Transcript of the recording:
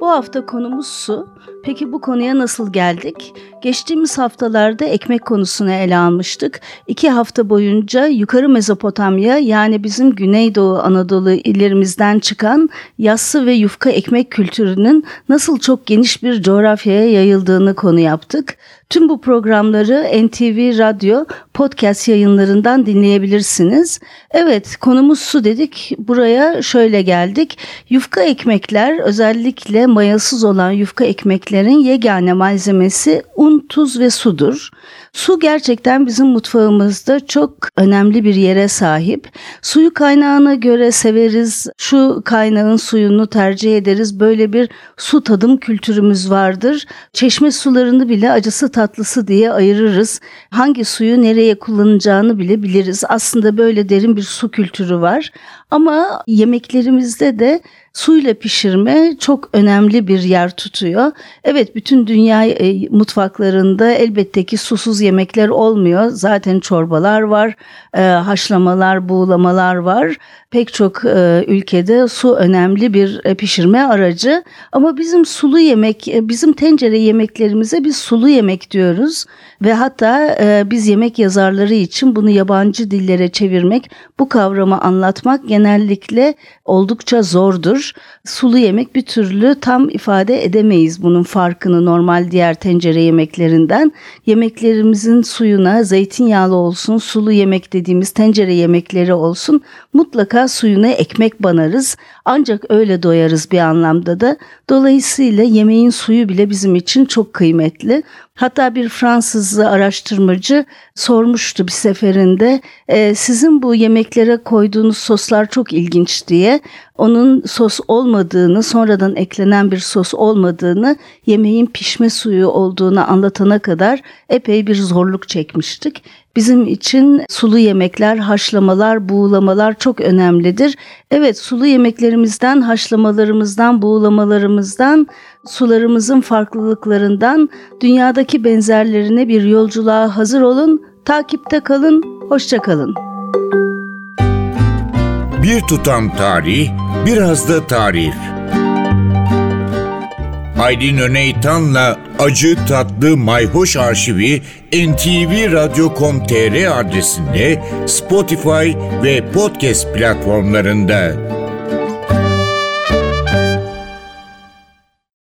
Bu hafta konumuz su. Peki bu konuya nasıl geldik? Geçtiğimiz haftalarda ekmek konusunu ele almıştık. İki hafta boyunca yukarı Mezopotamya yani bizim Güneydoğu Anadolu illerimizden çıkan yassı ve yufka ekmek kültürünün nasıl çok geniş bir coğrafyaya yayıldığını konu yaptık. Tüm bu programları NTV Radyo podcast yayınlarından dinleyebilirsiniz. Evet konumuz su dedik. Buraya şöyle geldik. Yufka ekmekler özellikle mayasız olan yufka ekmeklerin yegane malzemesi un, tuz ve sudur. Su gerçekten bizim mutfağımızda çok önemli bir yere sahip. Suyu kaynağına göre severiz. Şu kaynağın suyunu tercih ederiz. Böyle bir su tadım kültürümüz vardır. Çeşme sularını bile acısı tatlısı diye ayırırız. Hangi suyu nereye kullanacağını bile biliriz. Aslında böyle derin bir su kültürü var. Ama yemeklerimizde de suyla pişirme çok önemli bir yer tutuyor. Evet bütün dünya e, mutfaklarında elbette ki susuz yemekler olmuyor. Zaten çorbalar var, e, haşlamalar, buğulamalar var. Pek çok e, ülkede su önemli bir e, pişirme aracı. Ama bizim sulu yemek, e, bizim tencere yemeklerimize biz sulu yemek diyoruz. Ve hatta e, biz yemek yazarları için bunu yabancı dillere çevirmek, bu kavramı anlatmak genellikle oldukça zordur. Sulu yemek bir türlü tam ifade edemeyiz bunun farkını normal diğer tencere yemeklerinden. Yemeklerimizin suyuna zeytinyağlı olsun, sulu yemek dediğimiz tencere yemekleri olsun mutlaka suyuna ekmek banarız. Ancak öyle doyarız bir anlamda da. Dolayısıyla yemeğin suyu bile bizim için çok kıymetli. Hatta bir Fransız araştırmacı sormuştu bir seferinde e, sizin bu yemeklere koyduğunuz soslar çok ilginç diye onun sos olmadığını sonradan eklenen bir sos olmadığını yemeğin pişme suyu olduğunu anlatana kadar epey bir zorluk çekmiştik. Bizim için sulu yemekler, haşlamalar, buğulamalar çok önemlidir. Evet sulu yemeklerimizden, haşlamalarımızdan, buğulamalarımızdan, sularımızın farklılıklarından dünyadaki benzerlerine bir yolculuğa hazır olun. Takipte kalın, hoşça kalın. Bir tutam tarih, biraz da tarif. Aydın Öneytan'la Acı Tatlı Mayhoş Arşivi ntvradio.com.tr adresinde Spotify ve podcast platformlarında.